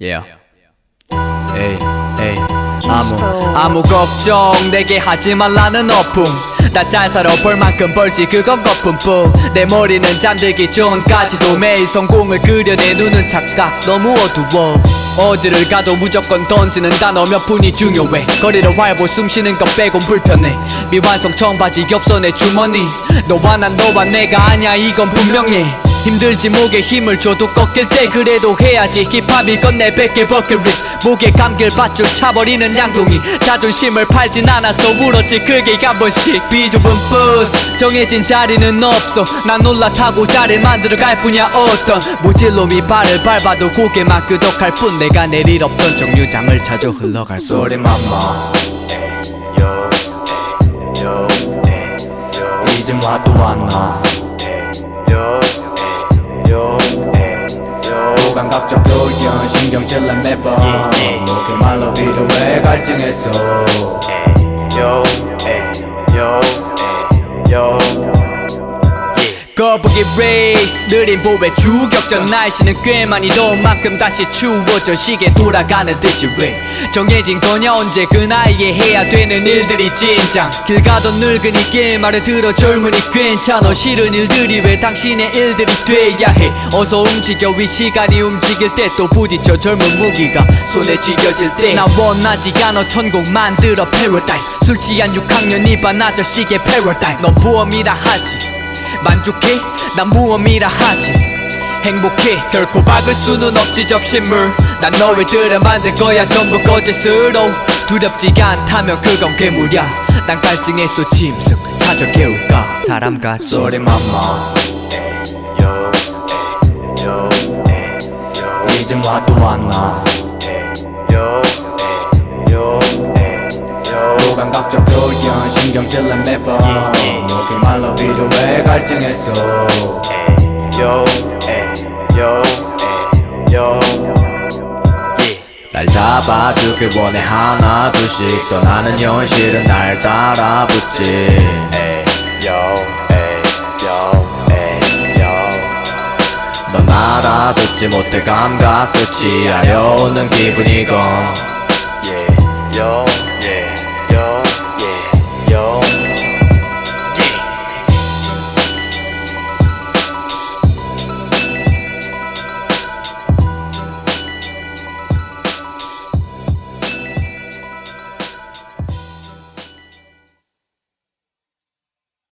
Yeah. 에이, 에이. 아무, 아무 걱정 내게 하지 말라는 어풍. 나 잘 살아 벌 만큼 벌지 그건 거품뿐. 내 머리는 잠들기 전까지도 매일 성공을 그려내 눈은 착각 너무 어두워. 어디를 가도 무조건 던지는 단어 몇 분이 중요해. 거리를 활보 숨 쉬는 것 빼곤 불편해. 미완성 청바지 엽서 내 주머니. 너와 난 너와 내가 아냐 이건 분명해. 힘들지 목에 힘을 줘도 꺾일 때 그래도 해야지. 힙합이 건내 백개 버킷리스트 목에 감길 밧줄 차버리는 양동이 자존심을 팔진 않았어. 울었지. 크게 한 번씩 비좁은 버스. 정해진 자리는 없어. 난 올라타고 자리를 만들어 갈 뿐이야. 어떤 무질놈이 발을 밟아도 고개만 끄덕할 뿐. 내가 내릴 없던 정류장을 찾아 흘러갈 소리. 맘마. 이제 와도 왔나 표현 신경질난 매번 목의 말로 필요해 갈증했어 거북이 레이스 느린 보배 주격전 날씨는 꽤 많이 더운 만큼 다시 추워져 시계 돌아가는 듯이 왜 정해진 거냐 언제 그 나이에 해야 되는 일들이 진장 길 가던 늙은이께 말을 들어 젊은이 괜찮아. 싫은 일들이 왜 당신의 일들이 돼야 해? 어서 움직여 이 시간이 움직일 때 또 부딪혀 젊은 무기가 손에 쥐겨질 때. 나 원하지 않아 천국 만들어 패러다이스 술 취한 6학년 이반 아저씨의 패러다이스 넌 부험이라 하지 만족해? 난 무엄이라 하지? 행복해? 결코 박을 수는 없지 접신물. 난 너희들을 만들 거야 전부 거짓으로. 두렵지가 않다면 그건 괴물이야. 난 갈증에서 짐승 찾아 깨울까? 사람 같 소리 맘마 이젠 와도 왔나? 고감각적 표현 신경질난 매번 목의 말로 필요해 갈증했어. 날 잡아주길 원해 하나 둘씩. 떠나는 현실은 날 따라붙지. 넌 알아듣지 못해 감각 끝이 아려오는 기분이건 yo